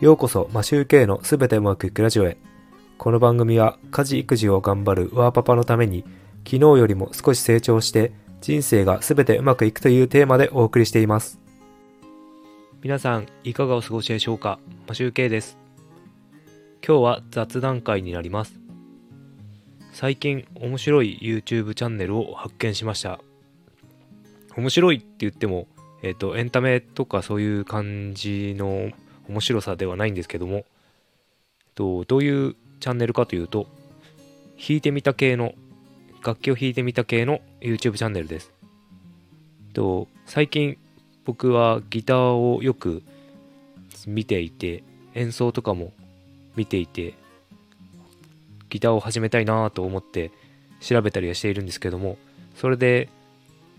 ようこそマシューケイのすべてうまくいくラジオへ。この番組は家事育児を頑張るワーパパのために昨日よりも少し成長して人生がすべてうまくいくというテーマでお送りしています。皆さんいかがお過ごしでしょうか？マシューケイです。今日は雑談会になります。最近面白い YouTube チャンネルを発見しました。面白いって言ってもえっ、とエンタメとかそういう感じの面白さではないんですけども。とどういうチャンネルかというと弾いてみた系の楽器を弾いてみた系の YouTube チャンネルです。と最近僕はギターをよく見ていて演奏とかも見ていてギターを始めたいなと思って調べたりはしているんですけどもそれで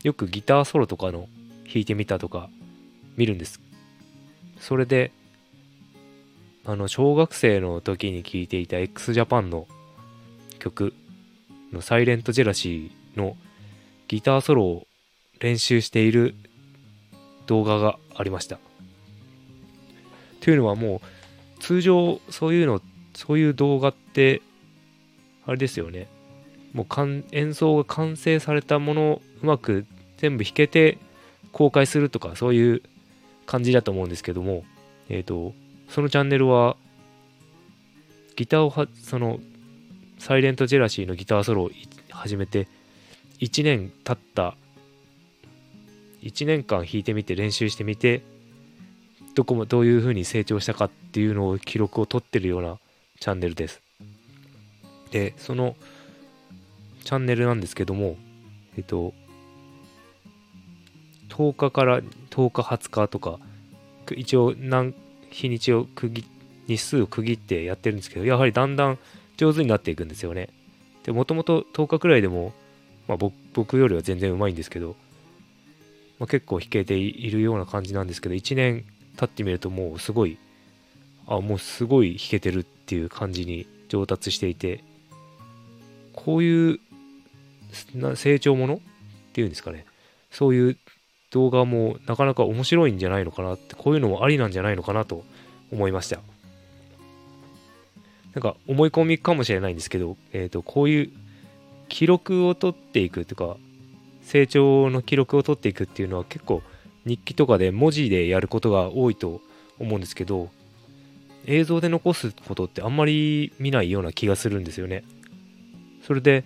よくギターソロとかの弾いてみたとか見るんです。それであの小学生の時に聴いていた x ジャパンの曲のサイレントジェラシーのギターソロを練習している動画がありました。というのはもう通常そういうのそういう動画ってあれですよねもう演奏が完成されたものをうまく全部弾けて公開するとかそういう感じだと思うんですけどもえっ、ー、とそのチャンネルは、ギターをは、その、サイレントジェラシーのギターソロを始めて、1年経った、1年間弾いてみて練習してみて、どこもどういう風に成長したかっていうのを記録を取ってるようなチャンネルです。で、そのチャンネルなんですけども、えっと、10日から10日20日とか、一応何日にちを区切日数を区切ってやってるんですけどやはりだんだん上手になっていくんですよね。でもともと10日くらいでも、まあ、僕よりは全然うまいんですけど、まあ、結構弾けているような感じなんですけど1年経ってみるともうすごいあもうすごい弾けてるっていう感じに上達していてこういう成長ものっていうんですかね。そういう動画もなかなか面白いんじゃないのかなってこういうのもありなんじゃないのかなと思いました。なんか思い込みかもしれないんですけど、えー、とこういう記録を取っていくとか成長の記録を取っていくっていうのは結構日記とかで文字でやることが多いと思うんですけど映像で残すことってあんまり見ないような気がするんですよね。それで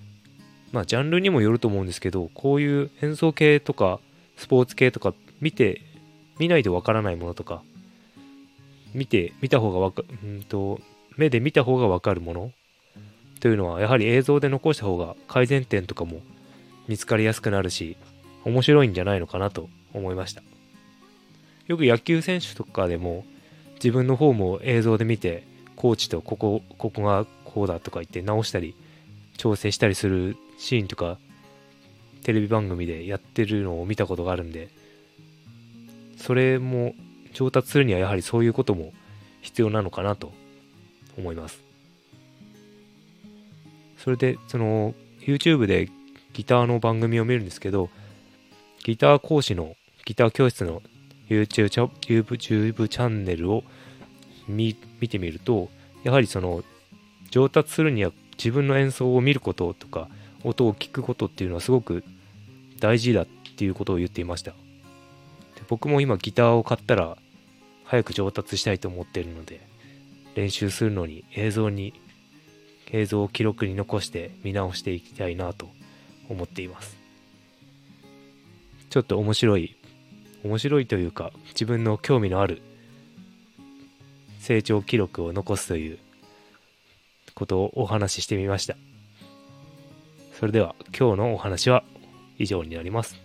まあジャンルにもよると思うんですけどこういう演奏系とかスポーツ系とか見て、見ないとわからないものとか、見て、見た方がわか、うんと、目で見た方がわかるものというのは、やはり映像で残した方が改善点とかも見つかりやすくなるし、面白いんじゃないのかなと思いました。よく野球選手とかでも、自分のフォームを映像で見て、コーチとここ、ここがこうだとか言って直したり、調整したりするシーンとかテレビ番組でやってるのを見たことがあるんで、それも上達するにはやはりそういうことも必要なのかなと思います。それで、その YouTube でギターの番組を見るんですけど、ギター講師のギター教室の YouTube, チャンネルを見てみると、やはりその上達するには自分の演奏を見ることとか音を聞くことっていうのはすごく大事だっていうことを言っていました。で僕も今ギターを買ったら早く上達したいと思っているので練習するのに映像に映像を記録に残して見直していきたいなと思っています。ちょっと面白い面白いというか自分の興味のある成長記録を残すということをお話ししてみました。それでは今日のお話は以上になります。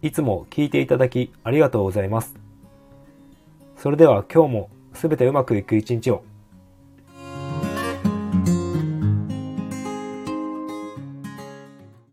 いつも聞いていただきありがとうございます。それでは今日も全てうまくいく一日を。